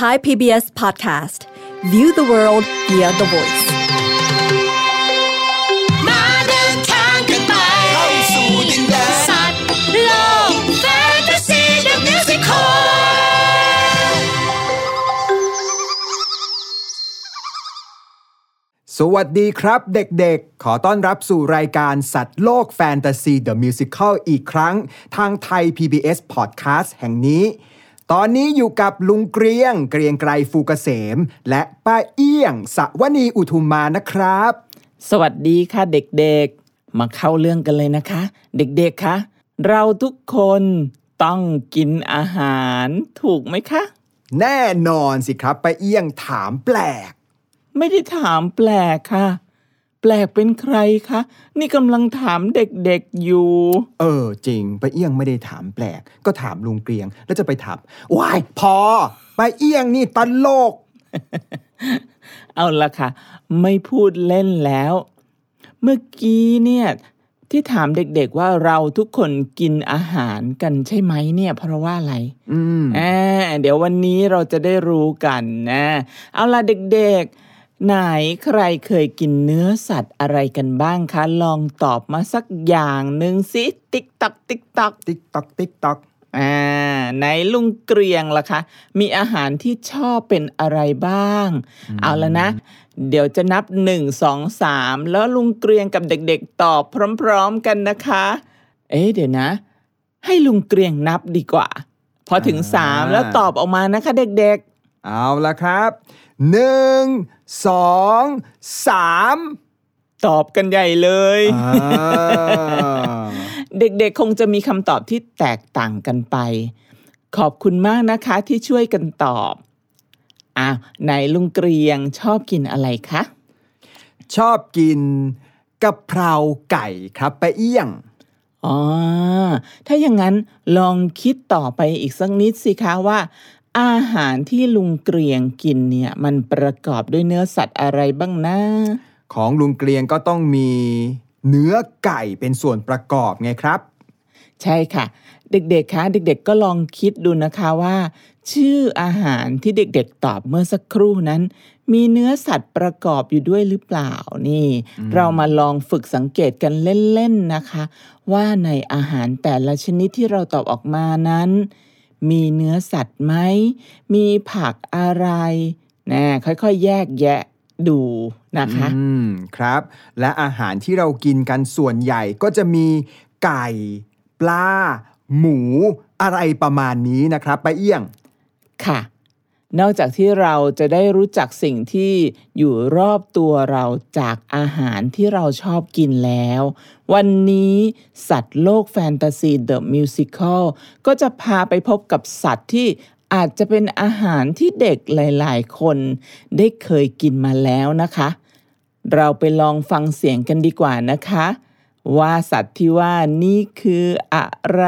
Thai PBS Podcast View the world via the voice มาเดินทางกันไปเข้าสู่ดินแดนสัตว์โลกแฟนตาซีเดอะมิวสิคลสวัสดีครับเด็กๆ ขอต้อนรับสู่รายการสัตว์โลกแฟนตาซีเดอะมิวสิคลอีกครั้ง ทางไทย PBS Podcast แห่งนี้ ตอนนี้อยู่กับลุงเกรียง เกรียงไกรฟูกเกษม และป้าเอี้ยงสวนีอุทุมมานะครับ สวัสดีค่ะเด็กๆ มาเข้าเรื่องกันเลยนะคะ เด็กๆคะเราทุกคนต้องกินอาหารถูกไหมคะ แน่นอนสิครับป้าเอี้ยงถามแปลก ไม่ได้ถามแปลกค่ะ แปลกเป็นใครคะ นี่กำลังถามเด็กๆอยู่ เออ จริงป้าเอี้ยงไม่ได้ถามแปลก ก็ถามลุงเกรียง แล้วจะไปถามวายพอป้าเอี้ยงนี่ตลก เอาละค่ะ ไม่พูดเล่นแล้ว เมื่อกี้เนี่ย ที่ถามเด็กๆว่าเราทุกคนกินอาหารกันใช่ไหมเนี่ย เพราะว่าอะไร อืมอ่าเดี๋ยววันนี้เราจะได้รู้กันนะ เอาล่ะเด็กๆ ไหนใครเคยกินเนื้อสัตว์อะไรกันบ้างคะ ลองตอบมาสักอย่างหนึ่งสิ ติ๊กตักติ๊กตักติ๊กตอกติ๊กตอกอ่าไหนลุงเกรียงล่ะคะ มีอาหารที่ชอบเป็นอะไรบ้าง เอาละนะ เดี๋ยวจะนับหนึ่งสองสามแล้วลุงเกรียงกับเด็กๆ ตอบพร้อมๆกันนะคะ เอ๊ะเดี๋ยวนะ ให้ลุงเกรียงนับดีกว่า พอถึงสามแล้วตอบออกมานะคะ เด็กเอาละครับ หนึ่งสองสามๆตอบกันใหญ่เลยอ่าเด็กๆคงจะมีคำตอบที่แตกต่างกันไป ขอบคุณมากนะคะที่ช่วยกันตอบอ้าวไหนลุงเกรียงชอบกินอะไรคะ ชอบกินกะเพราไก่ครับป้าเอี้ยง อ๋อ ถ้าอย่างนั้นลองคิดต่อไปอีกสักนิดสิคะว่า อาหารที่ลุงเกรียงกินเนี่ยมันประกอบด้วยเนื้อสัตว์อะไรบ้างนะ ของลุงเกลียงก็ต้องมีเนื้อไก่เป็นส่วนประกอบไงครับ ใช่ค่ะ เด็กๆคะเด็กๆก็ลองคิดดูนะคะว่า ชื่ออาหารที่เด็กๆตอบเมื่อสักครู่นั้น มีเนื้อสัตว์ประกอบอยู่ด้วยหรือเปล่านี่ เรามาลองฝึกสังเกตกันเล่นๆนะคะ ว่าในอาหารแต่ละชนิดที่เราตอบออกมานั้น มีเนื้อสัตว์ไหม มีผักอะไรนะค่อยๆ แยกแยะดูนะคะ อืม ครับ และอาหารที่เรากินกันส่วนใหญ่ก็จะมีไก่ ปลา หมู อะไรประมาณนี้นะครับป้าเอี้ยง ค่ะ นอกจากที่เราจะได้รู้จักสิ่งที่อยู่รอบตัวเราจากอาหารที่เราชอบกินแล้ว วันนี้สัตว์โลกแฟนตาซีเดอะมิวสิคลก็จะพาไปพบกับสัตว์ที่อาจจะเป็นอาหารที่เด็กหลาย ๆ คนได้เคยกินมาแล้วนะคะ เราไปลองฟังเสียงกันดีกว่านะคะ ว่าสัตว์ที่ว่านี่คืออะไร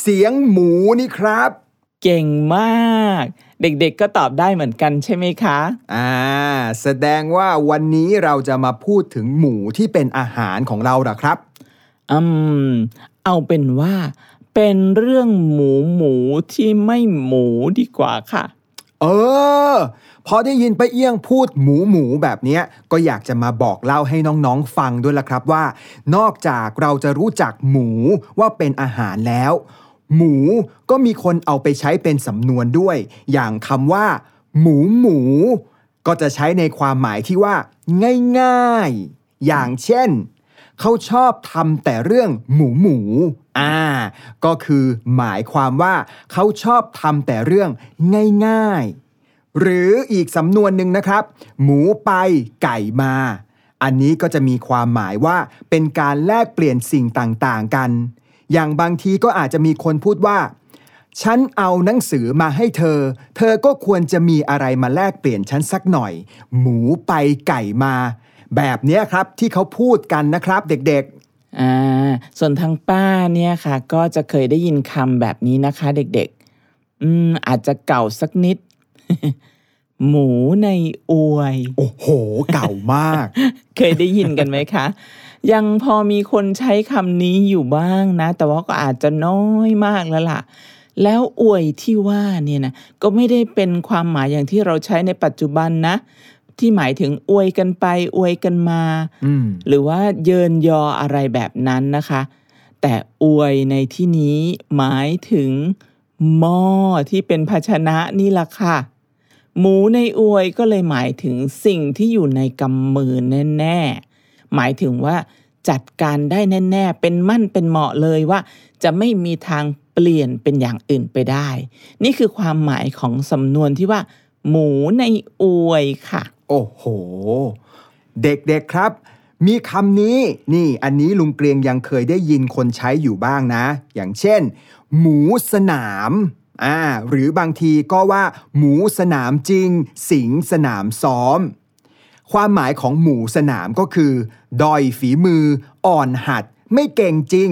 เสียงหมูนี่ครับ เก่งมาก เด็กๆก็ตอบได้เหมือนกันใช่ไหมคะ อ่า แสดงว่าวันนี้เราจะมาพูดถึงหมูที่เป็นอาหารของเราเหรอครับ อืม เอาเป็นว่า เป็นเรื่องหมูหมูที่ไม่หมูดีกว่าค่ะ เออ พอได้ยินป้าเอี้ยงพูดหมูหมูแบบเนี้ยก็อยากจะมาบอกเล่าให้น้องๆฟังด้วยละครับว่า นอกจากเราจะรู้จักหมูว่าเป็นอาหารแล้ว หมูก็มีคนเอาไปใช้เป็นสำนวนด้วย อย่างคำว่า หมูหมู ก็จะใช้ในความหมายที่ว่า ง่ายๆ อย่างเช่น เขาชอบทำแต่เรื่องหมูหมูอ่า ก็คือหมายความว่า เขาชอบทำแต่เรื่องง่ายๆ หรืออีกสำนวนหนึ่งนะครับ หมูไปไก่มา อันนี้ก็จะมีความหมายว่า เป็นการแลกเปลี่ยนสิ่งต่างๆกัน อย่างบางทีก็อาจจะมีคนพูดว่า ฉันเอาหนังสือมาให้เธอ เธอก็ควรจะมีอะไรมาแลกเปลี่ยนฉันสักหน่อย หมูไปไก่มา แบบนี้ครับที่เขาพูดกันนะครับเด็กๆอ่าส่วนทางป้าเนี่ยค่ะ ก็จะเคยได้ยินคำแบบนี้นะคะ เด็กๆ อืมอาจจะเก่าสักนิด หมูในอวย โอ้โห เก่ามาก เคยได้ยินกันไหมคะ ยังพอมีคนใช้คำนี้อยู่บ้างนะ แต่ว่าก็อาจจะน้อยมากแล้วล่ะ แล้วอวยที่ว่าเนี่ยนะก็ไม่ได้เป็นความหมายอย่างที่เราใช้ในปัจจุบันนะ ที่หมายถึงอวยกันไป อวยกันมาหรือว่าเยินยออะไรแบบนั้นนะคะ แต่อวยในที่นี้หมายถึงหม้อที่เป็นภาชนะนี่ล่ะค่ะหมูในอวยก็เลยหมายถึงสิ่งที่อยู่ในกำมือแน่ๆ หมายถึงว่าจัดการได้แน่ๆ เป็นมั่นเป็นเหมาะเลยว่า จะไม่มีทางเปลี่ยนเป็นอย่างอื่นไปได้ นี่คือความหมายของสำนวนที่ว่า หมูในอวยค่ะ โอ้โห เด็กๆครับ มีคำนี้ นี่ อันนี้ลุงเกรียงยังเคยได้ยินคนใช้อยู่บ้างนะ อย่างเช่น หมูสนามอ่าหรือบางทีก็ว่า หมูสนามจริง สิงสนามซ้อม ความหมายของหมู่สนามก็คือดอยฝีมือ อ่อนหัด ไม่เก่งจริง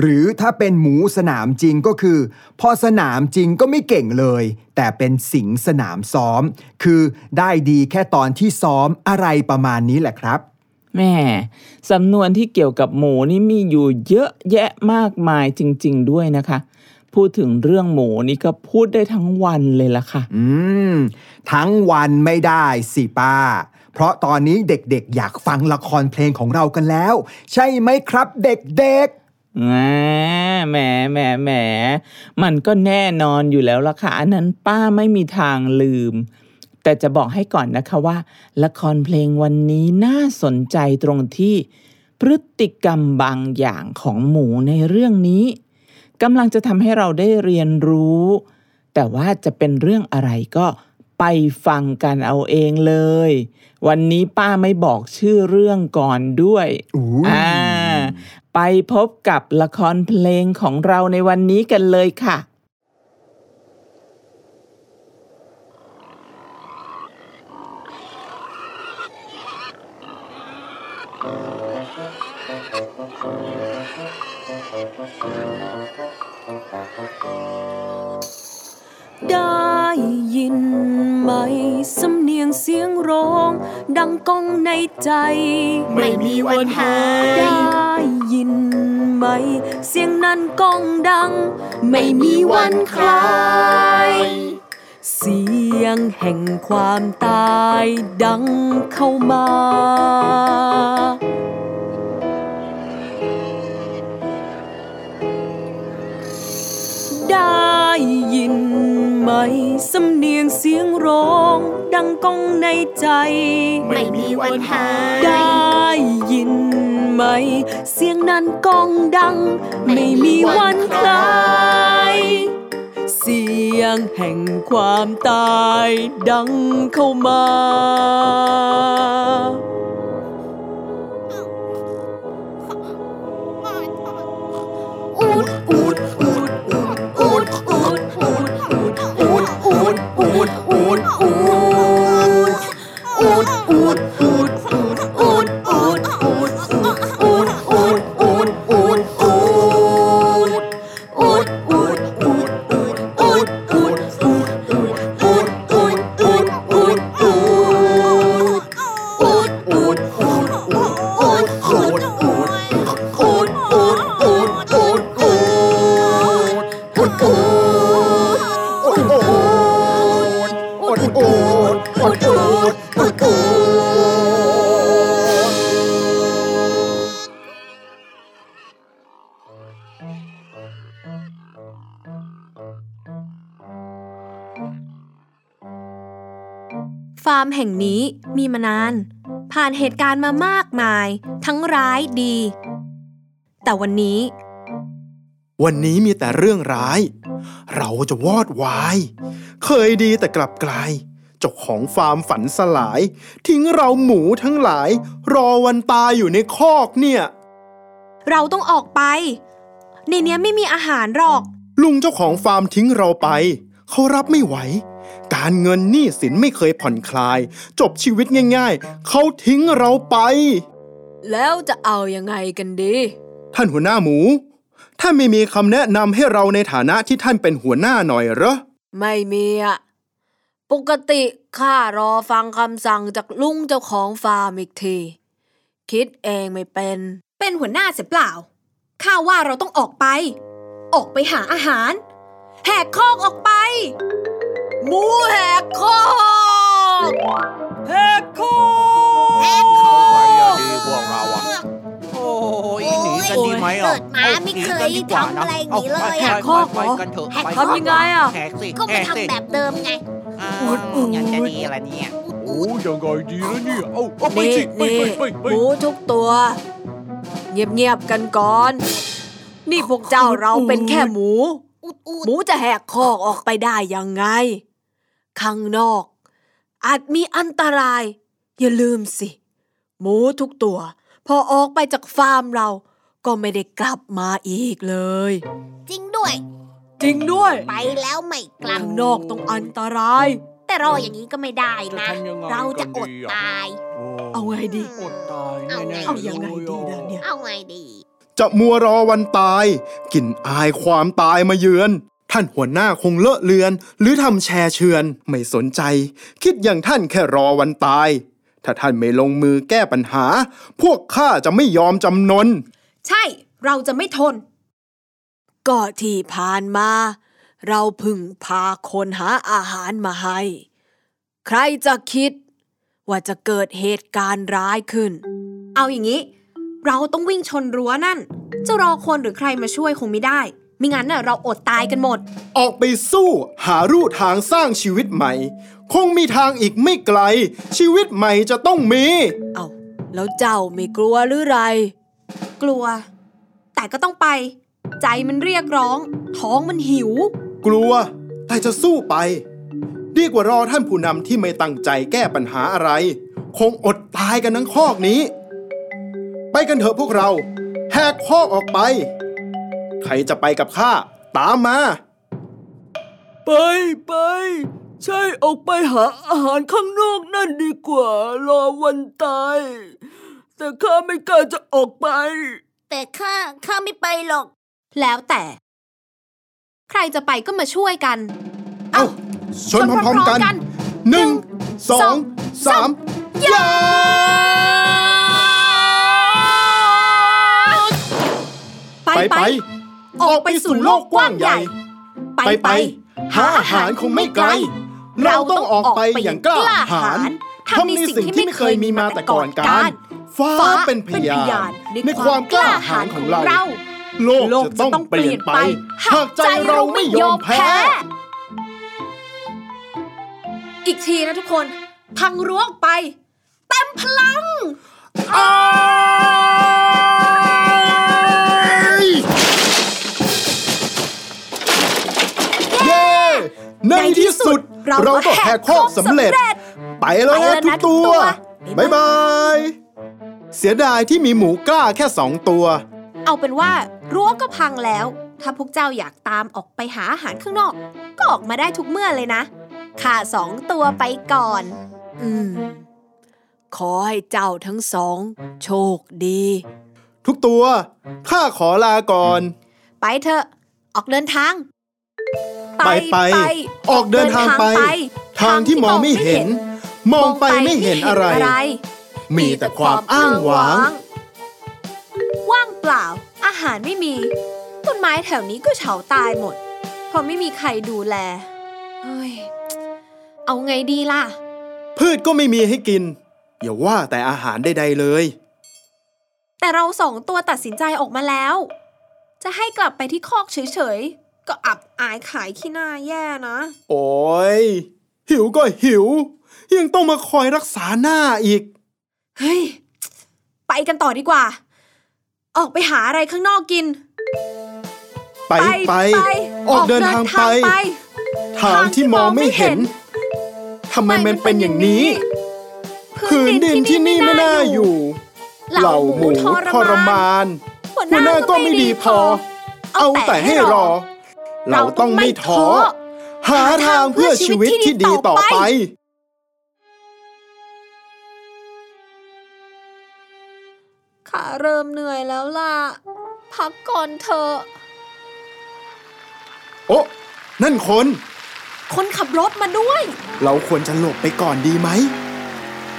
หรือถ้าเป็นหมูสนามจริงก็คือ พอสนามจริงก็ไม่เก่งเลย แต่เป็นสิงสนามซ้อม คือได้ดีแค่ตอนที่ซ้อมอะไรประมาณนี้แหละครับแม่สำนวนที่เกี่ยวกับหมูนี่มีอยู่เยอะแยะมากมายจริง ๆ ด้วยนะคะ พูดถึงเรื่องหมูนี่ก็พูดได้ทั้งวันเลยล่ะค่ะ อืม ทั้งวันไม่ได้สิป้า เพราะตอนนี้เด็กๆ อยากฟังละครเพลงของเรากันแล้ว ใช่ไหมครับเด็กๆแหมแหมแหม มันก็แน่นอนอยู่แล้วล่ะค่ะ อันนั้นป้าไม่มีทางลืม แต่จะบอกให้ก่อนนะคะว่า ละครเพลงวันนี้น่าสนใจตรงที่ พฤติกรรมบางอย่างของหมูในเรื่องนี้กำลังจะทำให้เราได้เรียนรู้ แต่ว่าจะเป็นเรื่องอะไรก็ ไปฟังกันเอาเองเลย วันนี้ป้าไม่บอกชื่อเรื่องก่อนด้วยอ่าไปพบกับละครเพลงของเราในวันนี้กันเลยค่ะดา ยินไหมสำเนียงเสียงร้อง ดังก้องในใจ ไม่มีวันหายได้ยินไหม เสียงนั้นก้องดัง ไม่มีวันคลายเสียงแห่งความตายดังเข้ามา ได้ยินไหมสำเนียงเสียงร้อง ดังก้องในใจ ไม่มีวันหาย ได้ยินไหม เสียงนั้นก้องดัง ไม่มีวันคลาย เสียงแห่งความตาย ดังเข้ามา มีมานาน ผ่านเหตุการณ์มามากมาย ทั้งร้ายดี แต่วันนี้ วันนี้มีแต่เรื่องร้าย เราจะวอดวาย เคยดีแต่กลับกลายเจ้าของฟาร์มฝันสลาย ทิ้งเราหมูทั้งหลาย รอวันตายอยู่ในคอกเนี่ย เราต้องออกไป ในเนี้ยไม่มีอาหารหรอก ลุงเจ้าของฟาร์มทิ้งเราไป เขารับไม่ไหว กาการเงินหนี้สินไม่เคยผ่อนคลาย จบชีวิตง่าย ๆ เขาทิ้งเราไป แล้วจะเอายังไงกันดี ท่านหัวหน้าหมู ท่านไม่มีคำแนะนำให้เราในฐานะที่ท่านเป็นหัวหน้าหน่อยเหรอ ไม่มีอะปกติข้ารอฟังคำสั่งจากลุงเจ้าของฟาร์มอีกที คิดเองไม่เป็น เป็นหัวหน้าเสียเปล่า ข้าว่าเราต้องออกไป ออกไปหาอาหาร แหกคอกออกไป หมูแหกคอกแหกคอกแหกคอก ไปอะดีพวกเราอะโอ้ยหนีกันดีไหมอะเกิดมาไม่เคยทำอะไรอย่างนี้เลยแหอะกคอกไปกันเถอะแหกไปคอกทำยังไงอะแหกสิก็ไม่แหสิทำแบบเดิมไงอ้าวอยากจะดีอะไรเนี่ยโอ้ยังไงดีแล้วเนี่ย เอาเอาไปนี่สิไปนี่ไปไปหไปมูทุกตัว เงียบๆกันก่อน นี่พวกเจ้าเราเป็นแค่หมูอุดอุดหมูจะแหกคอกออกไปได้ยังไง ข้างนอก อาจมีอันตราย อย่าลืมสิ หมูทุกตัว พอออกไปจากฟาร์มเรา ก็ไม่ได้กลับมาอีกเลย จริงด้วย จริงด้วย ไปแล้วไม่กลับข้างนอกต้องอันตราย แต่รออย่างนี้ก็ไม่ได้นะ จะทำยังไงเราจะอดกันดีอะ ตาย เอาไงดี อดตายแน่ๆเอายังไงดีล่ะเนี่ย เอาไงดี จะมัวรอวันตายกลิ่นอายความตายมาเยือน ท่านหัวหน้าคงเลอะเลือน หรือทำแชร์เชือนไม่สนใจ คิดอย่างท่านแค่รอวันตาย ถ้าท่านไม่ลงมือแก้ปัญหา พวกข้าจะไม่ยอมจำนน ใช่เราจะไม่ทน ก็ที่ผ่านมา เราพึ่งพาคนหาอาหารมาให้ ใครจะคิด ว่าจะเกิดเหตุการณ์ร้ายขึ้น เอาอย่างนี้ เราต้องวิ่งชนรั้วนั่น จะรอคนหรือใครมาช่วยคงไม่ได้ ไม่งั้นน่ะเราอดตายกันหมด ออกไปสู้หารูทางสร้างชีวิตใหม่ คงมีทางอีกไม่ไกล ชีวิตใหม่จะต้องมี เอาแล้วเจ้าไม่กลัวหรือไร กลัว แต่ก็ต้องไป ใจมันเรียกร้อง ท้องมันหิว กลัว แต่จะสู้ไป ดีกว่ารอท่านผู้นำที่ไม่ตั้งใจแก้ปัญหาอะไร คงอดตายกันทั้งคอกนี้ ไปกันเถอะพวกเราแหกคอกออกไป ใครจะไปกับข้าตามมา ไปไปใช่ออกไปหาอาหารข้างนอกนั่นดีกว่า รอวันตาย แต่ข้าไม่กล้าจะออกไป แต่ข้าข้าไม่ไปหรอก แล้วแต่ ใครจะไปก็มาช่วยกัน เอ้าชนพร้อมๆกัน หนึ่ง สอง สามยาไปไปไปไป ออกไปสู่โลกกว้างใหญ่ไปไปไปไปหาอาหารคงไม่ไกล เราต้องออกไปอย่างกล้าหาญทำในสิ่งที่ไม่เคยมีมาแต่ก่อนการฟ้าเป็นพยานในความกล้าหาญของเรา โลกโลกจะจะต้ต้อองงเปลี่ยนไป หากใจเราไม่ยอมแพ้ อีกทีนะทุกคน พังรั้วออกไป เต็มพลังอ้า ในที่สุดเราเราก็แหกคอกสำเร็จ ไปแล้วนะทุกตัว บ๊ายบาย เสียดายที่มีหมูกล้าแค่สองตัว เอาเป็นว่ารั้วก็พังแล้ว ถ้าพวกเจ้าอยากตามออกไปหาอาหารข้างนอก ก็ออกมาได้ทุกเมื่อเลยนะ ข้าสองตัวไปก่อน อืม ขอให้เจ้าทั้งสอง โชคดี ทุกตัว ข้าขอลาก่อน ไปเถอะ ออกเดินทาง ไปไป ออกเดินทางไป ทางที่มองไม่เห็น มองไปไม่เห็นอะไร มีแต่ความอ้างว้าง ว่างเปล่า อาหารไม่มี ต้นไม้แถวนี้ก็เฉาตายหมด เพราะไม่มีใครดูแล เฮ้ย เอาไงดีล่ะ พืชก็ไม่มีให้กิน อย่าว่าแต่อาหารใดๆเลย แต่เราสองตัวตัดสินใจออกมาแล้ว จะให้กลับไปที่คอกเฉยๆ ก็อับอายขายขี้หน้าแย่นะ โอ้ยหิวก็หิว ยังต้องมาคอยรักษาหน้าอีก เฮ้ย ไปกันต่อดีกว่า ออกไปหาอะไรข้างนอกกิน ไปไป ออกเดินทางไป ทางที่มองไม่เห็นทำไมมันเป็นอย่างนี้ พื้นดินที่นี่ไม่น่าอยู่ เหล่าหมูทรมานหัวหหัวหน้าน้าก็ก็ไม่ไม่ดีดีพพออเอาแต่ให้รอ เราต้องไม่ท้อ หาทางเพื่อชีวิตที่ดีต่อไปข้าเริ่มเหนื่อยแล้วล่ะ พักก่อนเถอะ โอ้นั่นคน คนขับรถมาด้วย เราควรจะหลบไปก่อนดีไหม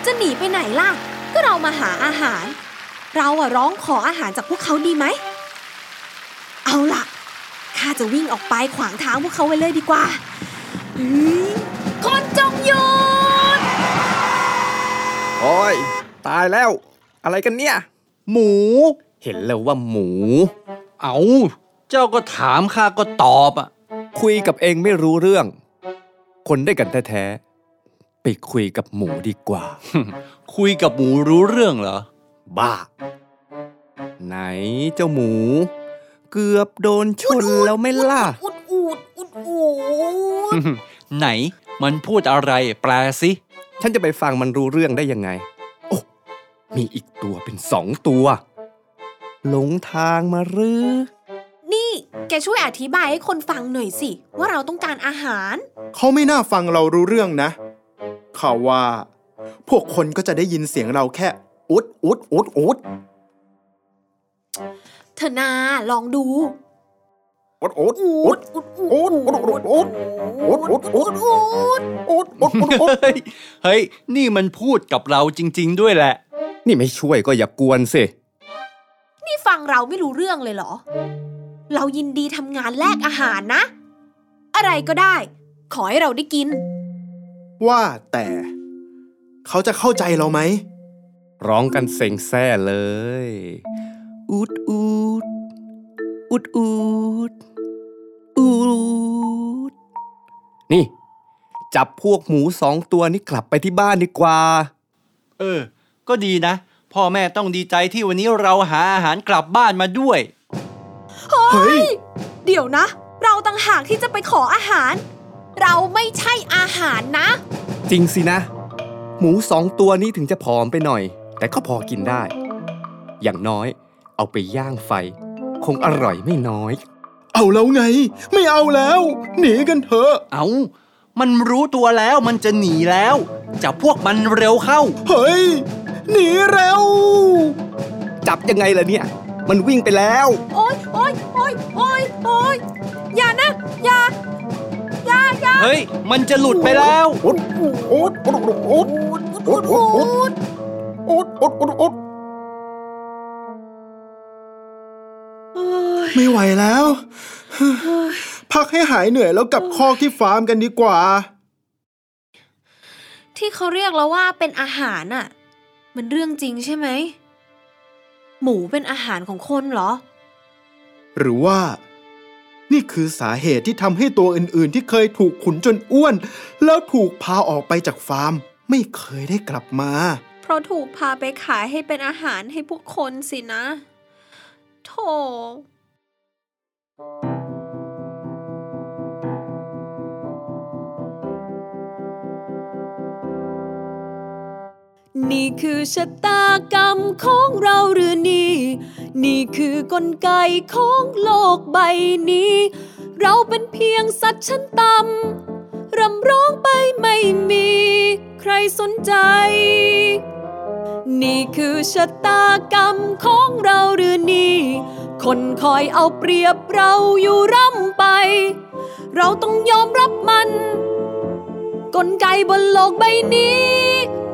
จะหนีไปไหนล่ะ ก็เรามาหาอาหาร เราอะร้องขออาหารจากพวกเขาดีไหม เอาล่ะ ข้าจะวิ่งออกไปขวางทางพวกเขาไว้เลยดีกว่าเฮ้ยคนจงหยุด โอ้ย ตายแล้ว อะไรกันเนี่ย หมู เห็นแล้วว่าหมู เอาเจ้าก็ถามข้าก็ตอบอะ คุยกับเองไม่รู้เรื่อง คนได้วยกันแท้ๆ ไปคุยกับหมูดีกว่า คุยกับหมูรู้เรื่องเหรอ บ้า ไหนเจ้าหมู เกือบโดนชนแล้วไหม่ล่ะ อุดอูดอุดอูดไหน มันพูดอะไรแปลสิ ฉันจะไปฟังมันรู้เรื่องได้ยังไง โอ้มีอีกตัวเป็นสองตัว หลงทางมาหรือ นี่ แกช่วยอธิบายให้คนฟังหน่อยสิ ว่าเราต้องการอาหาร เขาไม่น่าฟังเรารู้เรื่องนะเขาว่า พวกคนก็จะได้ยินเสียงเราแค่อุดอุดอุดอุด เธอนาลองดูอุดอุดอูอุดดอุดอูดอุดอุดอุดอุดอุดอุดอูดอุดอุดอุดอุดเฮ้ยเฮ้ย นี่มันพูดกับเราจริง ๆ ด้วยแหละ นี่ไม่ช่วยก็อย่ากวนสิ นี่ฟังเราไม่รู้เรื่องเลยเหรอ เรายินดีทำงานแลกอาหารนะ อะไรก็ได้ ขอให้เราได้กิน ว่าแต่ เขาจะเข้าใจเราไหม ร้องกันเซ็งแซ่เลยอูดอูด อูดอูดอูดนี่ จับพวกหมูสองตัวนี้กลับไปที่บ้านดีกว่า เออ ก็ดีนะ พ่อแม่ต้องดีใจที่วันนี้เราหาอาหารกลับบ้านมาด้วย เฮ้ย เดี๋ยวนะ เราต่างหากที่จะไปขออาหาร เราไม่ใช่อาหารนะ จริงสินะ หมูสองตัวนี้ถึงจะผอมไปหน่อย แต่ก็พอกินได้ อย่างน้อยเอาไปย่างไฟ คงอร่อยไม่น้อย เอาแล้วไง ไม่เอาแล้ว หนีกันเถอะ เอามันรู้ตัวแล้วมันจะหนีแล้วจับพวกมันเร็วเข้า เฮ้ย หนีเร็ว จับยังไงล่ะเนี่ย มันวิ่งไปแล้ว โอ๊ยโอ๊ยโอ๊ยโอ๊ยโอ๊ยอย่านะ อย่า อย่าอย่าเฮ้ย มันจะหลุดไปแล้วอุดอุดอุดอุดอุดอุดอุดอุดอุดอุดอุด ไม่ไหวแล้ว พักให้หายเหนื่อยแล้วกลับคอกที่ฟาร์มกันดีกว่า ที่เขาเรียกแล้วว่าเป็นอาหารน่ะ มันเรื่องจริงใช่ไหม หมูเป็นอาหารของคนเหรอ หรือว่า นี่คือสาเหตุที่ทำให้ตัวอื่นๆ ที่เคยถูกขุนจนอ้วน แล้วถูกพาออกไปจากฟาร์ม ไม่เคยได้กลับมา เพราะถูกพาไปขายให้เป็นอาหารให้พวกคนสินะโถ นี่คือชะตากรรมของเราหรือนี่ นี่คือกลไกของโลกใบนี้ เราเป็นเพียงสัตว์ชั้นต่ำรำร้องไปไม่มีใครสนใจ นี่คือชะตากรรมของเราหรือนี่ คนคอยเอาเปรียบเราอยู่ร่ำไป เราต้องยอมรับมัน กลไกบนโลกใบนี้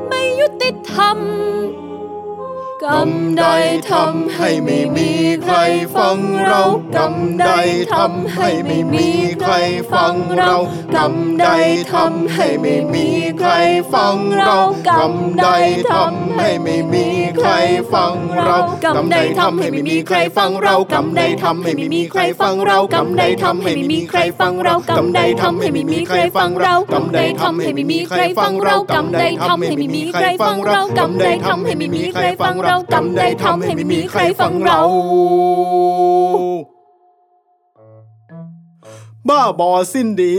ไม่ยุติธรรม กรรมใดทำให้ไม่มีใครฟังเรากรรมใดทำให้ไม่มีใครฟังเรากรรมใดทำให้ไม่มีใครฟังเรากรรมใดทำให้ไม่มีใครฟังเรากรรมใดทำให้ไม่มีใครฟังเรากรรมใดทำให้ไม่มีใครฟังเรากรรมใดทำให้ไม่มีใครฟังเรากรรมใดทำให้ไม่มีใครฟังเรากรรมใดทำให้ไม่มีใครฟังเรากรรมใดทำให้ไม่มีใครฟังเรากรรมใดทำให้ไม่มีใครฟังเรากรรมใดทำให้ไม่มีใครฟังเรา บ้าบอสิ้นดี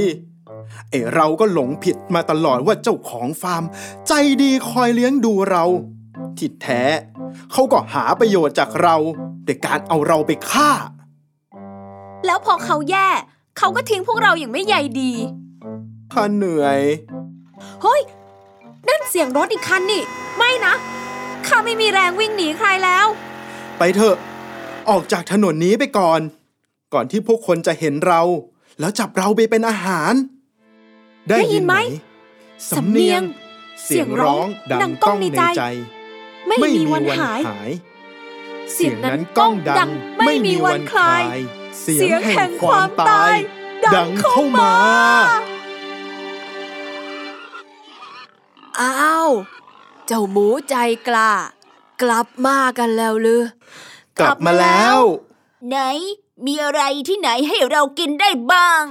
ไอเราก็หลงผิดมาตลอดว่าเจ้าของฟาร์ม ใจดีคอยเลี้ยงดูเรา ที่แท้ เขาก็หาประโยชน์จากเราโดยการเอาเราไปฆ่า แล้วพอเขาแย่ เขาก็ทิ้งพวกเราอย่างไม่ใยดีข้าเหนื่อย เฮ้ย นั่นเสียงรถอีกคันนี่ ไม่นะ ข้าไม่มีแรงวิ่งหนีใครแล้ว ไปเถอะ ออกจากถนนนี้ไปก่อน ก่อนที่พวกคนจะเห็นเรา แล้วจับเราไปเป็นอาหาร ได้ได้ยิยินนไหไหมมสำเนียง เสีเสียยงงร้ร้อองงดัดังงก้ก้อองงในในใจใจ ไม่มีวันหาย เสียงนั้นก้องดัง ไม่มีวันคลาย เสียงแห่งความตาย ดังเข้ามา อ้าวเจ้าหมูใจกล้า กลับมากันแล้วหรือกลับมาแล้ว ไหน มีอะไรที่ไหนให้เรากินได้บ้าง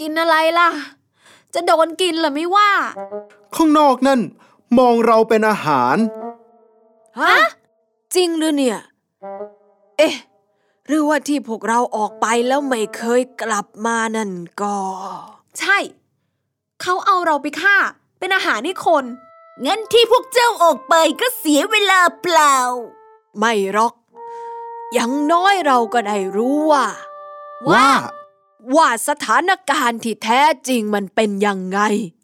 กินอะไรล่ะ จะโดนกินเหรอไม่ว่า ข้างนอกนั่น มองเราเป็นอาหาร ฮะ จริงหรือเนี่ย เอ๊ะ หรือว่าที่พวกเราออกไปแล้วไม่เคยกลับมานั่นก็ ใช่ เขาเอาเราไปฆ่า เป็นอาหารให้คน งั้นที่พวกเจ้าออกไปก็เสียเวลาเปล่า ไม่หรอก อย่างน้อยเราก็ได้รู้ว่า ว่า ว่าสถานการณ์ที่แท้จริงมันเป็นยังไง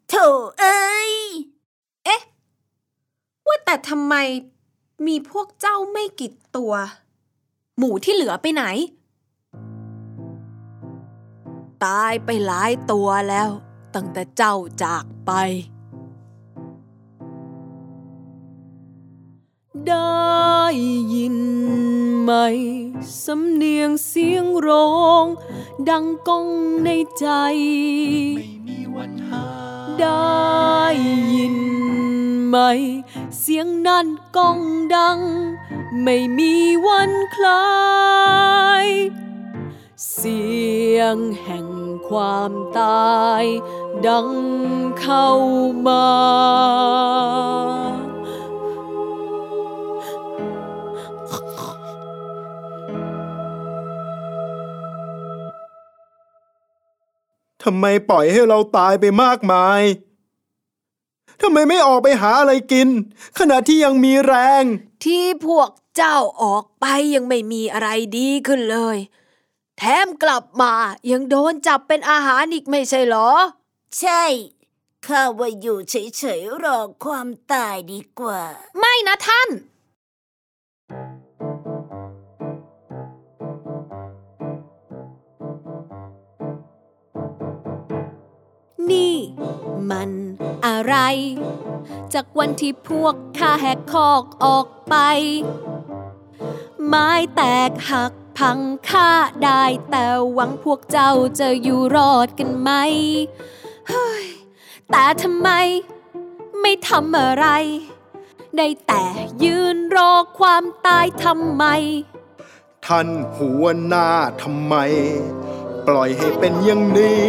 โถเอ้ย เอ๊ะ ว่าแต่ทำไมมีพวกเจ้าไม่กี่ตัว หมูที่เหลือไปไหน ตายไปหลายตัวแล้ว ตั้งแต่เจ้าจากไป ได้ยินไหม สำเนียงเสียงร้อง ดังก้องในใจ ไม่มีวันหา ได้ยินไหม เสียงนั้นก้องดัง ไม่มีวันคลาย เสียงแห่งความตาย ดังเข้ามา ทำไมปล่อยให้เราตายไปมากมายทำไมไม่ออกไปหาอะไรกิน ขณะที่ยังมีแรง ที่พวกเจ้าออกไปยังไม่มีอะไรดีขึ้นเลย แถมกลับมายังโดนจับเป็นอาหารอีกไม่ใช่เหรอ ใช่ ข้าว่าอยู่เฉยๆรอความตายดีกว่า ไม่นะท่าน นี่ มันอะไร จากวันที่พวกข้าแหกคอกออกไป ไม้แตกหักพังค่าได้แต่หวังพวกเจ้าจะอยู่รอดกันไหมเฮ้ยแต่ทำไม ไม่ทำอะไร ได้แต่ยืนรอความตายทำไม ท่านหัวหน้าทำไม ปล่อยให้เป็นอย่างนี้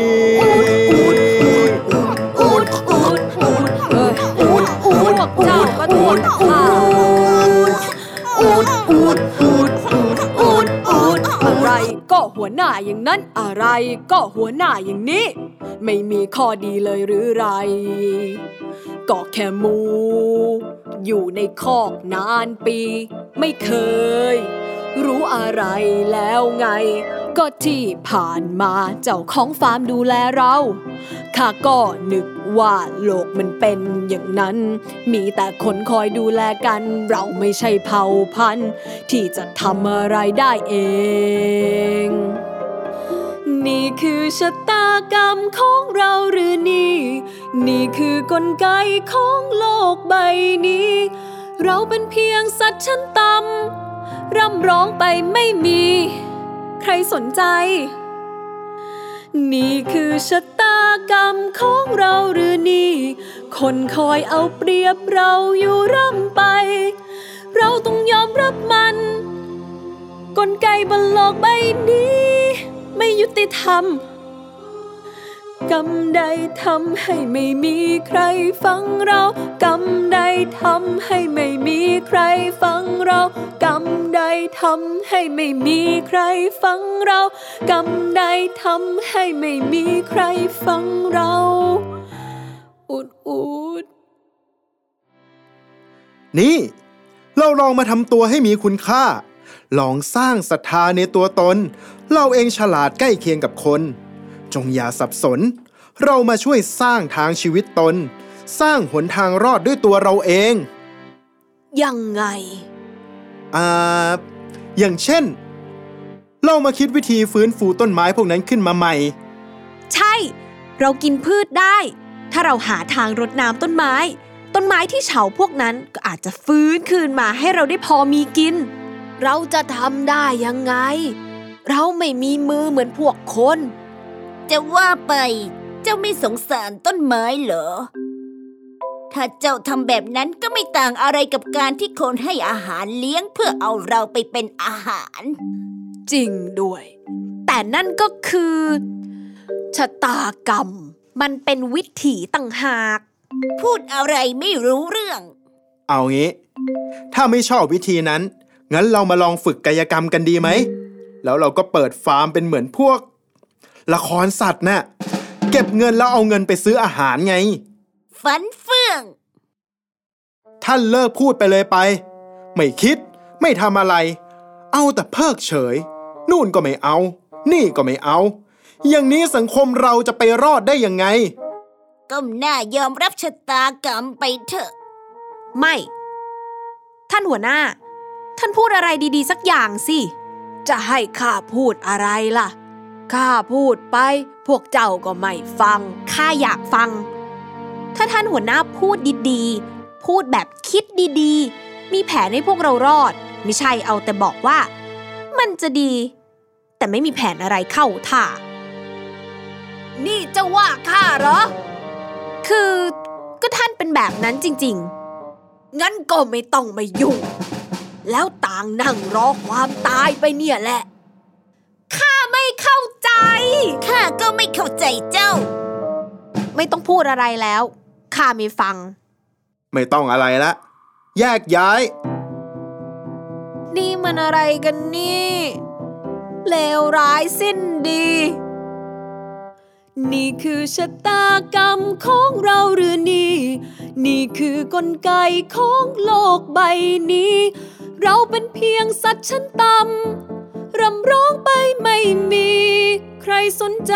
อูดอูดอูดเอออูดอูดพวกเจ้าก็ถูกฆ่าอูดอูดอูดอูดอูดอูดอะไรก็หัวหน้าอย่างนั้นอะไรก็หัวหน้าอย่างนี้ ไม่มีข้อดีเลยหรือไรก็แค่มู อยู่ในคอกนานปี ไม่เคย รู้อะไรแล้วไง ก็ที่ผ่านมาเจ้าของฟาร์มดูแลเราข้าก็นึกว่าโลกมันเป็นอย่างนั้น มีแต่คนคอยดูแลกัน เราไม่ใช่เผ่าพันธุ์ ที่จะทำอะไรได้เอง นี่คือชะตากรรมของเราหรือนี่ นี่คือกลไกของโลกใบนี้ เราเป็นเพียงสัตว์ชั้นต่ำร่ำร้องไปไม่มี ใครสนใจ นี่คือชะตากรรมของเราหรือนี่ คนคอยเอาเปรียบเราอยู่ร่ำไป เราต้องยอมรับมัน กลไกบนโลกใบนี้ ไม่ยุติธรรมกรรมใดทำให้ไม่มีใครฟังเรา กรรมใดทำให้ไม่มีใครฟังเรา กรรม ใดทำให้ไม่มีใครฟังเรา กรรมใดทำให้ไม่มีใครฟังเรา อุดอุดนี่ เราลองมาทำตัวให้มีคุณค่า ลองสร้างศรัทธาในตัวตน เราเองฉลาดใกล้เคียงกับคน จงอย่าสับสน เรามาช่วยสร้างทางชีวิตตน สร้างหนทางรอดด้วยตัวเราเอง ยังไง อ่าอย่างเช่นเรามาคิดวิธีฟื้นฟูต้นไม้พวกนั้นขึ้นมาใหม่ ใช่ เรากินพืชได้ ถ้าเราหาทางรดน้ำต้นไม้ ต้นไม้ที่เฉาพวกนั้นก็อาจจะฟื้นคืนมาให้เราได้พอมีกิน เราจะทำได้ยังไง เราไม่มีมือเหมือนพวกคน จะว่าไป เจ้าไม่สงสารต้นไม้เหรอ ถ้าเจ้าทำแบบนั้นก็ไม่ต่างอะไรกับการที่คนให้อาหารเลี้ยงเพื่อเอาเราไปเป็นอาหาร จริงด้วย แต่นั่นก็คือ ชะตากรรม มันเป็นวิถีต่างหาก พูดอะไรไม่รู้เรื่อง เอางี้ ถ้าไม่ชอบวิธีนั้น งั้นเรามาลองฝึกกายกรรมกันดีไหม แล้วเราก็เปิดฟาร์มเป็นเหมือนพวก ละครสัตว์น่ะเก็บเงินแล้วเอาเงินไปซื้ออาหารไง ฝันเฟื่อง ท่านเลิกพูดไปเลยไป ไม่คิด ไม่ทำอะไร เอาแต่เพิกเฉย นู่นก็ไม่เอา นี่ก็ไม่เอา อย่างนี้สังคมเราจะไปรอดได้ยังไง ก้มหน้ายอมรับชะตากรรมไปเถอะ ไม่ ท่านหัวหน้า ท่านพูดอะไรดีๆ สักอย่างสิ จะให้ข้าพูดอะไรล่ะ ข้าพูดไป พวกเจ้าก็ไม่ฟัง ข้าอยากฟัง ถ้าท่านหัวหน้าพูดดีๆ พูดแบบคิดดีๆ มีแผนให้พวกเรารอด ไม่ใช่เอาแต่บอกว่า มันจะดี แต่ไม่มีแผนอะไรเข้าท่า นี่จะว่าข้าเหรอ คือก็ท่านเป็นแบบนั้นจริง ๆ งั้นก็ไม่ต้องมายุ่ง แล้วต่างนั่งรอความตายไปเนี่ยแหละ ข้าไม่เข้าใจ ข้าก็ไม่เข้าใจเจ้า ไม่ต้องพูดอะไรแล้ว ข้าไม่ฟัง ไม่ต้องอะไรละ แยกย้าย นี่มันอะไรกันนี่ เลวร้ายสิ้นดี นี่คือชะตากรรมของเราหรือนี่ นี่คือกลไกของโลกใบนี้ เราเป็นเพียงสัตว์ชั้นต่ำรำร้องไปไม่มี ใครสนใจ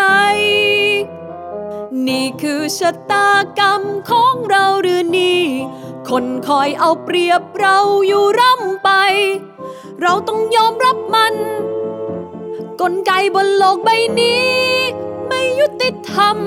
นี่คือชะตากรรมของเราหรือนี่ คนคอยเอาเปรียบเราอยู่ร่ำไป เราต้องยอมรับมัน กลไกบนโลกใบนี้ ไม่ยุติธรรม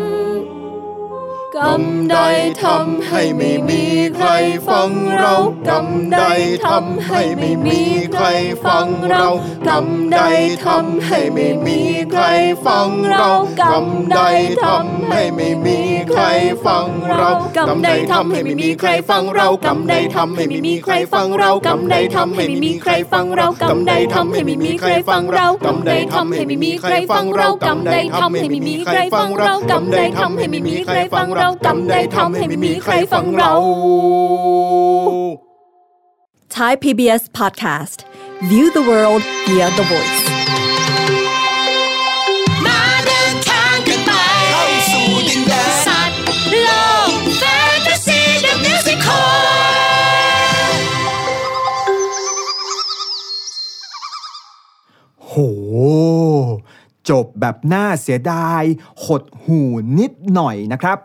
กรรมใดทำให้ไม่มีใครฟังเรากรรมใดทำให้ไม่มีใครฟังเรากรรมใดทำให้ไม่มีใครฟังเรากรรมใดทำให้ไม่มีใครฟังเรากรรมใดทำให้ไม่มีใครฟังเรากรรมใดทำให้ไม่มีใครฟังเรากรรมใดทำให้ไม่มีใครฟังเรากรรมใดทำให้ไม่มีใครฟังเรากรรมใดทำให้ไม่มีใครฟังเรากรรมใดทำให้ไม่มีใครฟังเรากรรมใดทำให้ไม่มีใครฟังเรากรรมใดทำให้ไม่มีใครฟังเรา Thai PBS Podcast View the world via the voice มาเดินทางกันไปเข้าสู่ดินแดนสัตว์โลกแฟนตาซีเดอะมิวสิคอลโห จบแบบน่าเสียดาย หดหูนิดหน่อยนะครับ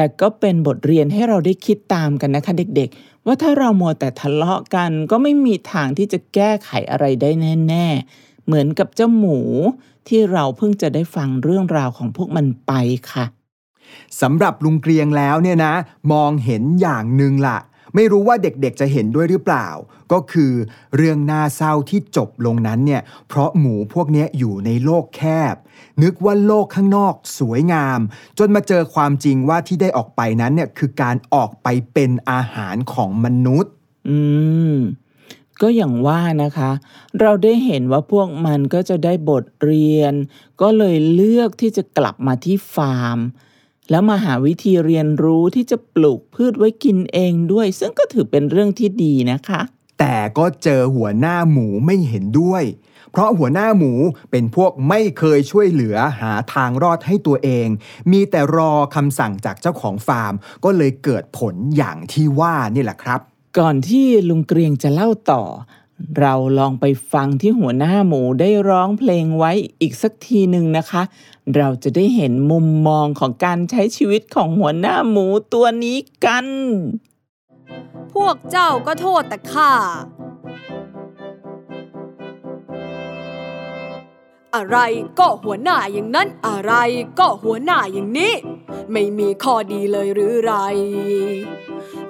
แต่ก็เป็นบทเรียนให้เราได้คิดตามกันนะคะเด็กๆ ว่าถ้าเรามัวแต่ทะเลาะกันก็ไม่มีทางที่จะแก้ไขอะไรได้แน่ ๆ เหมือนกับเจ้าหมูที่เราเพิ่งจะได้ฟังเรื่องราวของพวกมันไปค่ะสำหรับลุงเกรียงแล้วเนี่ยนะ มองเห็นอย่างหนึ่งละ ไม่รู้ว่าเด็กๆจะเห็นด้วยหรือเปล่า ก็คือเรื่องน่าเศร้าที่จบลงนั้นเนี่ย เพราะหมูพวกนี้อยู่ในโลกแคบ นึกว่าโลกข้างนอกสวยงาม จนมาเจอความจริงว่าที่ได้ออกไปนั้นเนี่ยคือการออกไปเป็นอาหารของมนุษย์ อืม ก็อย่างว่านะคะ เราได้เห็นว่าพวกมันก็จะได้บทเรียน ก็เลยเลือกที่จะกลับมาที่ฟาร์ม แล้วมาหาวิธีเรียนรู้ที่จะปลูกพืชไว้กินเองด้วย ซึ่งก็ถือเป็นเรื่องที่ดีนะคะ แต่ก็เจอหัวหน้าหมูไม่เห็นด้วย เพราะหัวหน้าหมูเป็นพวกไม่เคยช่วยเหลือหาทางรอดให้ตัวเอง มีแต่รอคำสั่งจากเจ้าของฟาร์ม ก็เลยเกิดผลอย่างที่ว่านี่แหละครับ ก่อนที่ลุงเกรียงจะเล่าต่อ เราลองไปฟังที่หัวหน้าหมูได้ร้องเพลงไว้อีกสักทีหนึ่งนะคะ เราจะได้เห็นมุมมองของการใช้ชีวิตของหัวหน้าหมูตัวนี้กัน พวกเจ้าก็โทษแต่ข้า อะไรก็หัวหน้าอย่างนั้น อะไรก็หัวหน้าอย่างนี้ ไม่มีข้อดีเลยหรือไร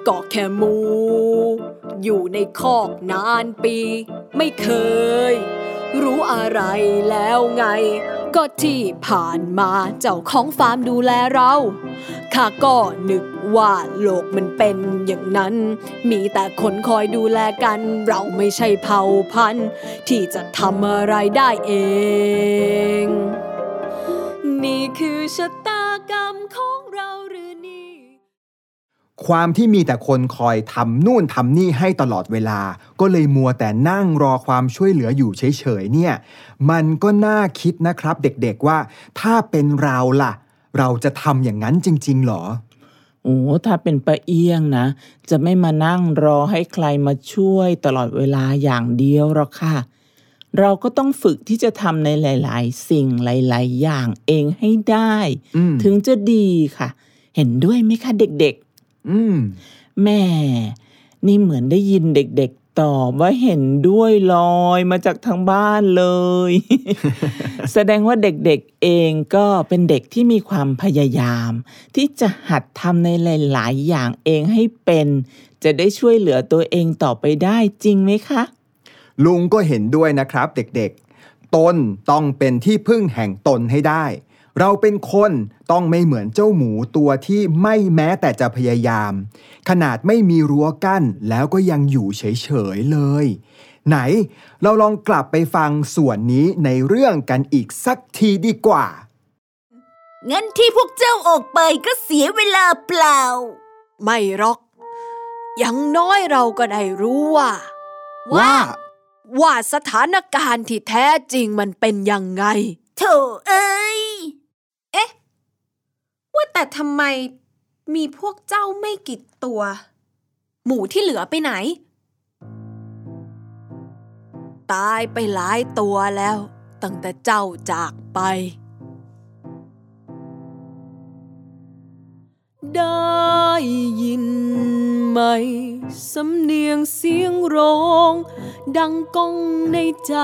ก็แค่หมู อยู่ในคอกนานปี ไม่เคย รู้อะไรแล้วไง ก็ที่ผ่านมาเจ้าของฟาร์มดูแลเราข้าก็นึกว่าโลกมันเป็นอย่างนั้น มีแต่คนคอยดูแลกัน เราไม่ใช่เผ่าพันธุ์ ที่จะทำอะไรได้เอง นี่คือชะตากรรมของเราหรือ ความที่มีแต่คนคอยทำนู่นทำนี่ให้ตลอดเวลา ก็เลยมัวแต่นั่งรอความช่วยเหลืออยู่เฉยๆเนี่ย มันก็น่าคิดนะครับเด็กๆว่า ถ้าเป็นเราล่ะ เราจะทำอย่างนั้นจริงๆหรอโอ้ถ้าเป็นปะเอี้ยงนะ จะไม่มานั่งรอให้ใครมาช่วยตลอดเวลาอย่างเดียวหรอกค่ะ เราก็ต้องฝึกที่จะทำในหลาย ๆ สิ่งหลาย ๆ อย่างเองให้ได้อืมถึงจะดีค่ะ เห็นด้วยไหมคะเด็ก อืมๆแม่ นี่เหมือนได้ยินเด็กๆ ตอบว่าเห็นด้วยลอยมาจากทางบ้านเลย แสดงว่าเด็กๆเองก็เป็นเด็กที่มีความพยายาม ที่จะหัดทำในหลายๆ อย่างเองให้เป็น จะได้ช่วยเหลือตัวเองต่อไปได้จริงไหมคะ ลุงก็เห็นด้วยนะครับเด็กๆ ตนต้องเป็นที่พึ่งแห่งตนให้ได้ เราเป็นคนต้องไม่เหมือนเจ้าหมูตัวที่ไม่แม้แต่จะพยายาม ขนาดไม่มีรั้วกั้นแล้วก็ยังอยู่เฉยๆเลย ไหนเราลองกลับไปฟังส่วนนี้ในเรื่องกันอีกสักทีดีกว่า งั้นที่พวกเจ้าออกไปก็เสียเวลาเปล่า ไม่หรอก อย่างน้อยเราก็ได้รู้ว่า ว่า ว่าสถานการณ์ที่แท้จริงมันเป็นยังไง โถเอ้ย เอ๊ะ ว่าแต่ทำไมมีพวกเจ้าไม่กี่ตัว หมูที่เหลือไปไหน ตายไปหลายตัวแล้ว ตั้งแต่เจ้าจากไป ได้ยินไหม สำเนียงเสียงร้อง ดังก้องในใจ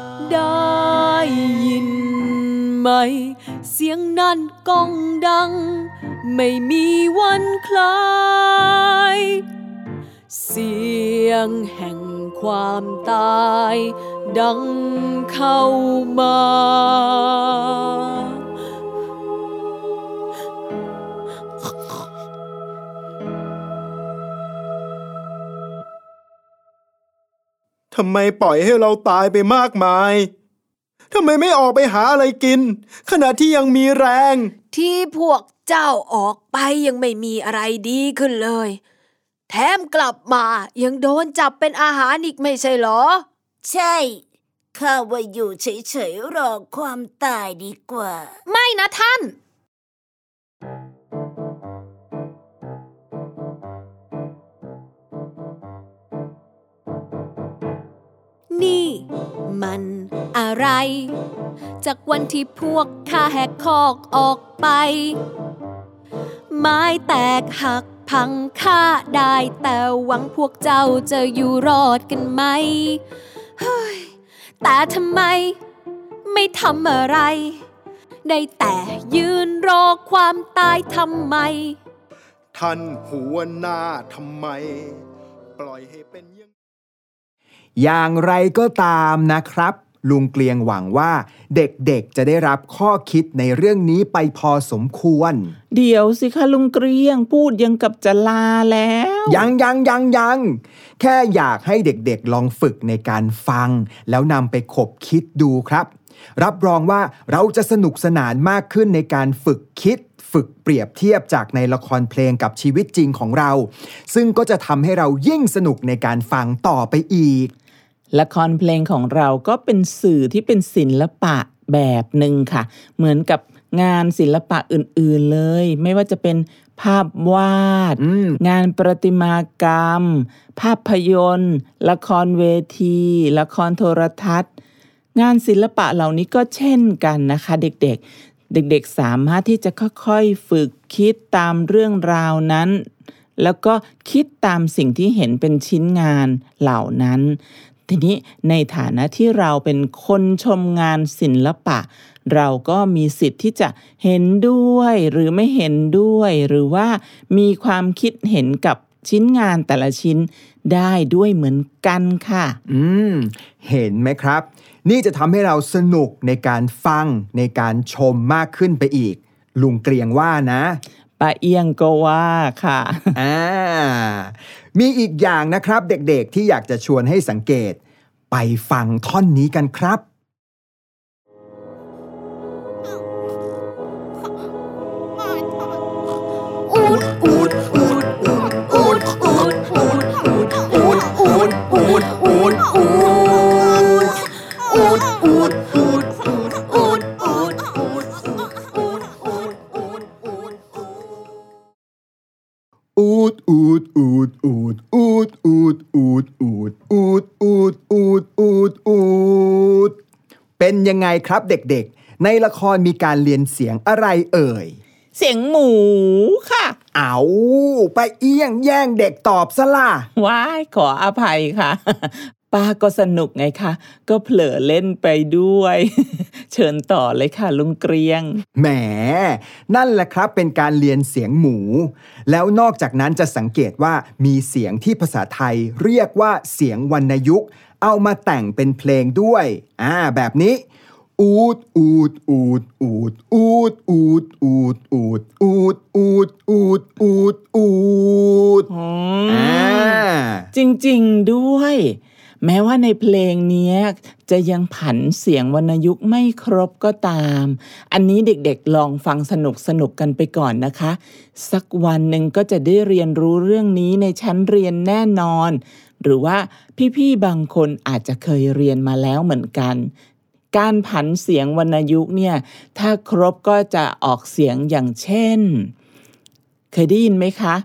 ไได้ยินไหม เสียงนั้นก้องดัง ไม่มีวันคลาย เสียงแห่งความตาย ดังเข้ามา ทำไมปล่อยให้เราตายไปมากมายทำไมไม่ออกไปหาอะไรกิน ขณะที่ยังมีแรง ที่พวกเจ้าออกไปยังไม่มีอะไรดีขึ้นเลย แถมกลับมายังโดนจับเป็นอาหารอีกไม่ใช่เหรอ ใช่ข้าว่าอยู่เฉยๆรอความตายดีกว่า ไม่นะท่าน นี่ มันอะไร จากวันที่พวกข้าแหกคอกออกไป ไม้แตกหักพังค่าได้แต่หวังพวกเจ้าจะอยู่รอดกันไหมเฮ้ยแต่ทำไม ไม่ทำอะไร ได้แต่ยืนรอความตายทำไม ท่านหัวหน้าทำไม ปล่อยให้เป็น อยังอย่างไรก็ตามนะครับ ลุงเกลียงหวังว่า เด็กๆจะได้รับข้อคิดในเรื่องนี้ไปพอสมควร เดี๋ยวสิคะลุงเกรียงพูดยังกับจะลาแล้ว ยังยังยังยังแค่อยากให้เด็กๆลองฝึกในการฟัง แล้วนำไปขบคิดดูครับ รับรองว่าเราจะสนุกสนานมากขึ้นในการฝึกคิดฝึกเปรียบเทียบจากในละครเพลงกับชีวิตจริงของเรา ซึ่งก็จะทำให้เรายิ่งสนุกในการฟังต่อไปอีก ละครเพลงของเราก็เป็นสื่อที่เป็นศิลปะแบบหนึ่งค่ะ เหมือนกับงานศิลปะอื่นๆเลย ไม่ว่าจะเป็นภาพวาดอืมงานประติมากรรม ภาพยนตร์ ละครเวที ละครโทรทัศน์ งานศิลปะเหล่านี้ก็เช่นกันนะคะ เด็กๆ เด็กๆสามารถที่จะค่อยๆฝึกคิดตามเรื่องราวนั้น แล้วก็คิดตามสิ่งที่เห็นเป็นชิ้นงานเหล่านั้น ทีนี้ในฐานะที่เราเป็นคนชมงานศิลปะ เราก็มีสิทธิ์ที่จะเห็นด้วยหรือไม่เห็นด้วย หรือว่ามีความคิดเห็นกับชิ้นงานแต่ละชิ้นได้ด้วยเหมือนกันค่ะ อืม เห็นไหมครับ นี่จะทำให้เราสนุกในการฟังในการชมมากขึ้นไปอีก ลุงเกรียงว่านะ ป้าเอียงก็ว่าค่ะอ่ามีอีกอย่างนะครับเด็กๆที่อยากจะชวนให้สังเกต ไปฟังท่อนนี้กันครับ อูดอูดอูดอูดอูดอูดอูดอูดอูดอูดอูดอูดอูดอูดเป็นยังไงครับเด็กๆ ในละครมีการเรียนเสียงอะไรเอ่ย เสียงหมูค่ะ เอาไปเอี้ยงแย่งเด็กตอบซะล่ะว้ายขออภัยค่ะ ป้าก็สนุกไงคะ ก็เผลอเล่นไปด้วย เชิญต่อเลยค่ะ ลุงเกรียง แหม นั่นแหละครับเป็นการเรียนเสียงหมู แล้วนอกจากนั้นจะสังเกตว่ามีเสียงที่ภาษาไทยเรียกว่าเสียงวรรณยุกต์ เอามาแต่งเป็นเพลงด้วย อ่า แบบนี้ อูดอูดอูดอูดอูดอูดอูดอูดอูดอูดอูดอูดอูดอือ่ามจริง ๆ ด้วย แม้ว่าในเพลงนี้จะยังผันเสียงวรรณยุกต์ไม่ครบก็ตาม อันนี้เด็กๆลองฟังสนุกสนุกๆกันไปก่อนนะคะ สักวันหนึ่งก็จะได้เรียนรู้เรื่องนี้ในชั้นเรียนแน่นอน หรือว่าพี่ๆบางคนอาจจะเคยเรียนมาแล้วเหมือนกัน การผันเสียงวรรณยุกต์เนี่ย ถ้าครบก็จะออกเสียงอย่างเช่น เคยได้ยินไหมคะ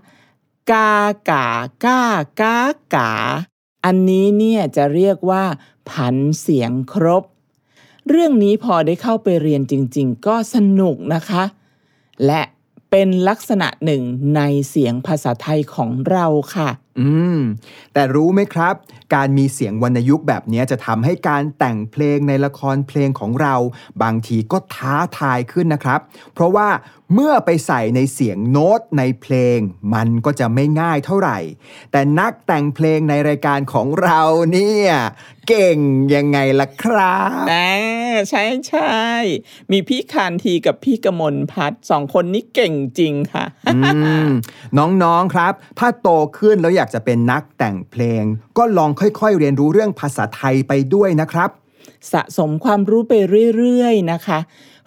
กากาก้ากากา อันนี้เนี่ยจะเรียกว่า ผันเสียงครบ เรื่องนี้พอได้เข้าไปเรียนจริง ๆ ก็สนุกนะคะ และเป็นลักษณะหนึ่งในเสียงภาษาไทยของเราค่ะ อืม แต่รู้ไหมครับ การมีเสียงวรรณยุกต์แบบนี้จะทำให้การแต่งเพลงในละครเพลงของเรา บางทีก็ท้าทายขึ้นนะครับ เพราะว่าเมื่อไปใส่ในเสียงโน้ตในเพลง มันก็จะไม่ง่ายเท่าไหร่ แต่นักแต่งเพลงในรายการของเราเนี่ย เก่งยังไงล่ะครับอ่าใช่ใช่มีพี่คานทีกับพี่กมลพัฒน์สองคนนี้เก่งจริงค่ะอืมน้องๆครับ ถ้าโตขึ้นแล้วอยากจะเป็นนักแต่งเพลง ก็ลองค่อยๆเรียนรู้เรื่องภาษาไทยไปด้วยนะครับ สะสมความรู้ไปเรื่อยๆนะคะ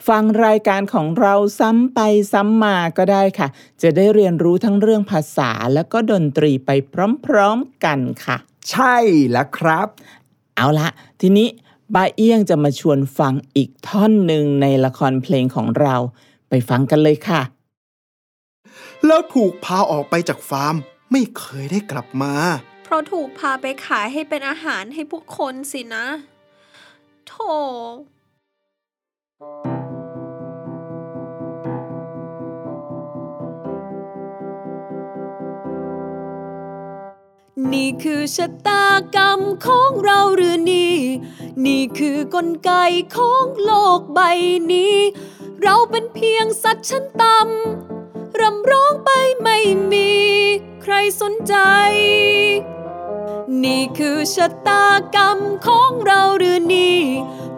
ฟังรายการของเราซ้ำไปซ้ำมาก็ได้ค่ะ จะได้เรียนรู้ทั้งเรื่องภาษาแล้วก็ดนตรีไปพร้อมๆกันค่ะ ใช่แล้วครับ เอาละทีนี้บาเอี้ยงจะมาชวนฟังอีกท่อนหนึ่งในละครเพลงของเรา ไปฟังกันเลยค่ะ แล้วถูกพาออกไปจากฟาร์มไม่เคยได้กลับมา เพราะถูกพาไปขายให้เป็นอาหารให้พวกคนสินะ โถ นี่คือชะตากรรมของเราหรือนี่ นี่คือกลไกของโลกใบนี้ เราเป็นเพียงสัตว์ชั้นต่ำรำร้องไปไม่มี ใครสนใจ นี่คือชะตากรรมของเราหรือนี่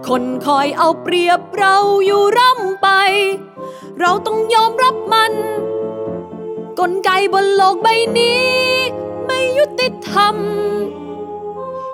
คนคอยเอาเปรียบเราอยู่ร่ำไป เราต้องยอมรับมัน กลไกบนโลกใบนี้ quyết đi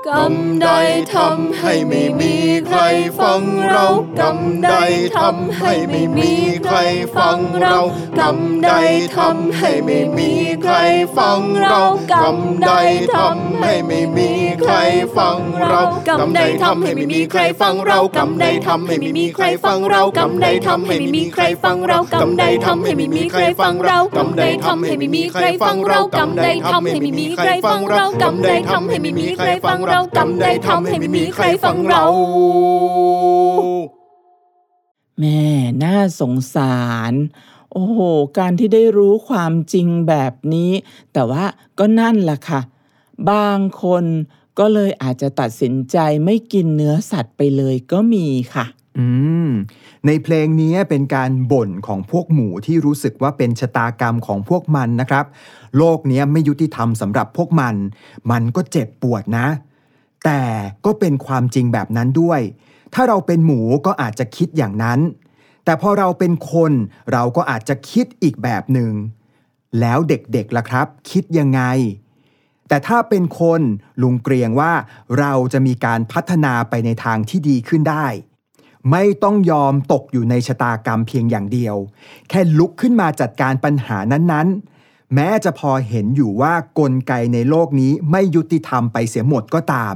กรรมใดทำให้ไม่มีใครฟังเรากรรมใดทำให้ไม่มีใครฟังเรากรรมใดทำให้ไม่มีใครฟังเรากรรมใดทำให้ไม่มีใครฟังเรากรรมใดทำให้ไม่มีใครฟังเรากรรมใดทำให้ไม่มีใครฟังเรากรรมใดทำให้ไม่มีใครฟังเรากรรมใดทำให้ไม่มีใครฟังเรากรรมใดทำให้ไม่มีใครฟังเรากรรมใดทำให้ไม่มีใครฟังเรากรรมใดทำให้ไม่มีใครฟังเรากรรมใดทำให้ไม่มีใครฟังเรา แม่น่าสงสาร โอ้โห การที่ได้รู้ความจริงแบบนี้ แต่ว่าก็นั่นแหละค่ะ บางคนก็เลยอาจจะตัดสินใจไม่กินเนื้อสัตว์ไปเลยก็มีค่ะ อืม ในเพลงนี้เป็นการบ่นของพวกหมูที่รู้สึกว่าเป็นชะตากรรมของพวกมันนะครับ โลกนี้ไม่ยุติธรรมสำหรับพวกมัน มันก็เจ็บปวดนะ แต่ก็เป็นความจริงแบบนั้นด้วย ถ้าเราเป็นหมูก็อาจจะคิดอย่างนั้น แต่พอเราเป็นคนเราก็อาจจะคิดอีกแบบหนึง่ง แล้วเด็กๆล่ะครับ คิดยังไง แต่ถ้าเป็นคนลุงเกรียงว่าเราจะมีการพัฒนาไปในทางที่ดีขึ้นได้ ไม่ต้องยอมตกอยู่ในชะตากรรมเพียงอย่างเดียว แค่ลุกขึ้นมาจัดการปัญหานั้นๆ แม้จะพอเห็นอยู่ว่ากลไกในโลกนี้ไม่ยุติธรรมไปเสียหมดก็ตาม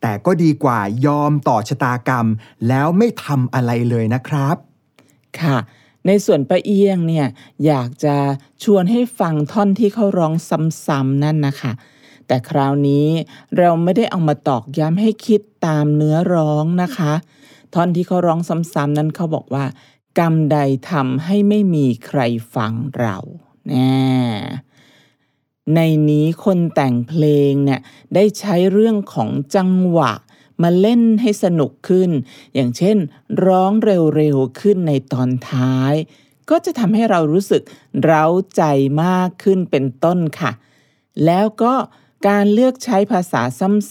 แต่ก็ดีกว่ายอมต่อชะตากรรม แล้วไม่ทำอะไรเลยนะครับ ค่ะ ในส่วนป้าเอียงเนี่ยอยากจะชวนให้ฟังท่อนที่เขาร้องซ้ำๆนั่นนะคะแต่คราวนี้เราไม่ได้เอามาตอกย้ำให้คิดตามเนื้อร้องนะคะ ท่อนที่เขาร้องซ้ำๆนั้นเขาบอกว่า กรรมใดทำให้ไม่มีใครฟังเรา น่ในนี้คนแต่งเพลงเนี่ยได้ใช้เรื่องของจังหวะ มาเล่นให้สนุกขึ้น อย่างเช่น ร้องเร็วๆขึ้นในตอนท้าย ก็จะทำให้เรารู้สึกเร้าใจมากขึ้นเป็นต้นค่ะ แล้วก็การเลือกใช้ภาษา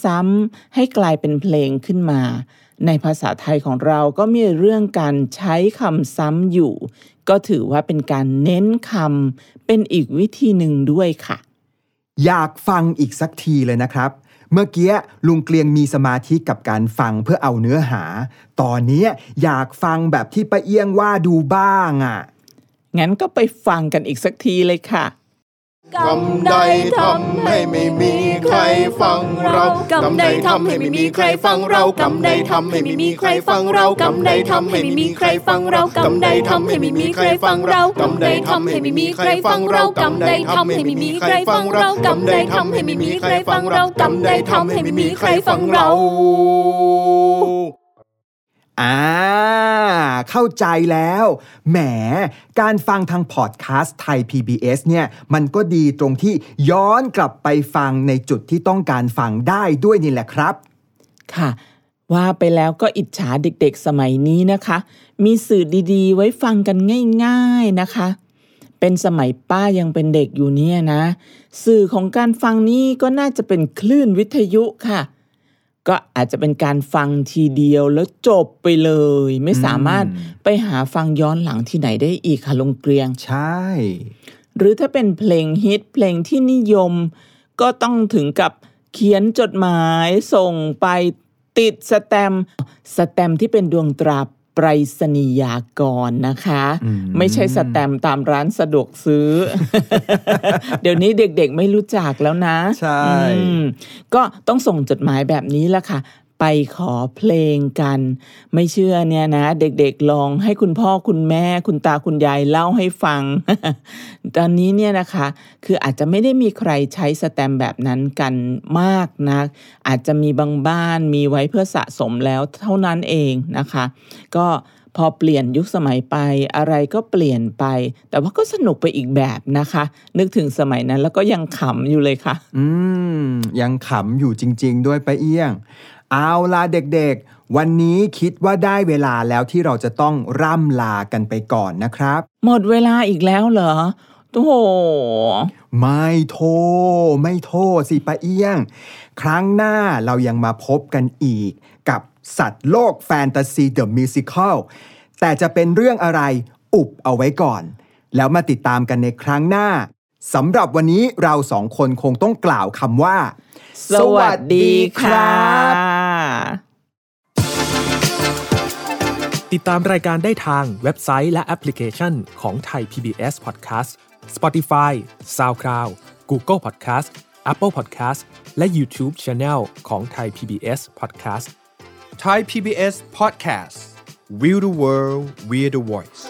ซ้ำๆให้กลายเป็นเพลงขึ้นมา ในภาษาไทยของเราก็มีเรื่องการใช้คำซ้ำอยู่ ก็ถือว่าเป็นการเน้นคำเป็นอีกวิธีหนึ่งด้วยค่ะ อยากฟังอีกสักทีเลยนะครับ เมื่อกี้ลุงเกลียงมีสมาธิกับการฟังเพื่อเอาเนื้อหา ตอนนี้อยากฟังแบบที่ป้าเอี้ยงว่าดูบ้างอะ งั้นก็ไปฟังกันอีกสักทีเลยค่ะ กรรมใดทำให้ไม่มีใครฟังเรากรรมใดทำให้ไม่มีใครฟังเรากรรมใดทำให้ไม่มีใครฟังเรากรรมใดทำให้ไม่มีใครฟังเรากรรมใดทำให้ไม่มีใครฟังเรากรรมใดทำให้ไม่มีใครฟังเรากรรมใดทำให้ไม่มีใครฟังเรากรรมใดทำให้ไม่มีใครฟังเรากรรมใดทำให้ไม่มีใครฟังเรา อ่า เข้าใจแล้ว แหม การฟังทางพอดแคสต์ไทย PBS เนี่ย มันก็ดีตรงที่ย้อนกลับไปฟังในจุดที่ต้องการฟังได้ด้วยนี่แหละครับ ค่ะ ว่าไปแล้วก็อิจฉาเด็กๆสมัยนี้นะคะ มีสื่อดีๆ ไว้ฟังกันง่ายๆนะคะ เป็นสมัยป้ายังเป็นเด็กอยู่เนี่ยนะ สื่อของการฟังนี้ก็น่าจะเป็นคลื่นวิทยุค่ะ ก็อาจจะเป็นการฟังทีเดียวแล้วจบไปเลย ไม่สามารถไปหาฟังย้อนหลังที่ไหนได้อีกค่ะลุงเกรียง ใช่ หรือถ้าเป็นเพลงฮิตเพลงที่นิยม ก็ต้องถึงกับเขียนจดหมายส่งไปติดสแตมป์สแตมป์ที่เป็นดวงตราไป รษณียากรนะคะ ไม่ใช่สแตมป์ตามร้านสะดวกซื้อ เดี๋ยวนี้เด็กๆไม่รู้จักแล้วนะ ใช่อืมก็ต้องส่งจดหมายแบบนี้ละค่ะ ไปขอเพลงกัน ไม่เชื่อเนี่ยนะ เด็กๆลองให้คุณพ่อคุณแม่ คุณตาคุณยายเล่าให้ฟัง ตอนนี้เนี่ยนะคะ คืออาจจะไม่ได้มีใครใช้สแตมแบบนั้นกันมากนัก อาจจะมีบางบ้านมีไว้เพื่อสะสมแล้วเท่านั้นเองนะคะ ก็พอเปลี่ยนยุคสมัยไปอะไรก็เปลี่ยนไป แต่ว่าก็สนุกไปอีกแบบนะคะ นึกถึงสมัยนั้นแล้วก็ยังขำอยู่เลยค่ะ อืม ยังขำอยู่จริง ๆ ด้วยไปเอี้ยง เอาล่ะเด็กๆ วันนี้คิดว่าได้เวลาแล้วที่เราจะต้องร่ำลากันไปก่อนนะครับ หมดเวลาอีกแล้วเหรอโอ้โหไม่โทษไม่โทษสิป้าเอี้ยง ครั้งหน้าเรายังมาพบกันอีก กับสัตว์โลกแฟนตาซีเดอะมิวสิคลแต่จะเป็นเรื่องอะไรอุบเอาไว้ก่อน แล้วมาติดตามกันในครั้งหน้า สำหรับวันนี้เราสองคนคงต้องกล่าวคำว่า สวัสดีครับ ติดตามรายการได้ทางเว็บไซต์และแอปพลิเคชันของไทย PBS Podcast Spotify SoundCloud Google Podcast Apple Podcast และ YouTube Channel ของไทย PBS Podcast Thai PBS Podcast We the World We the Voice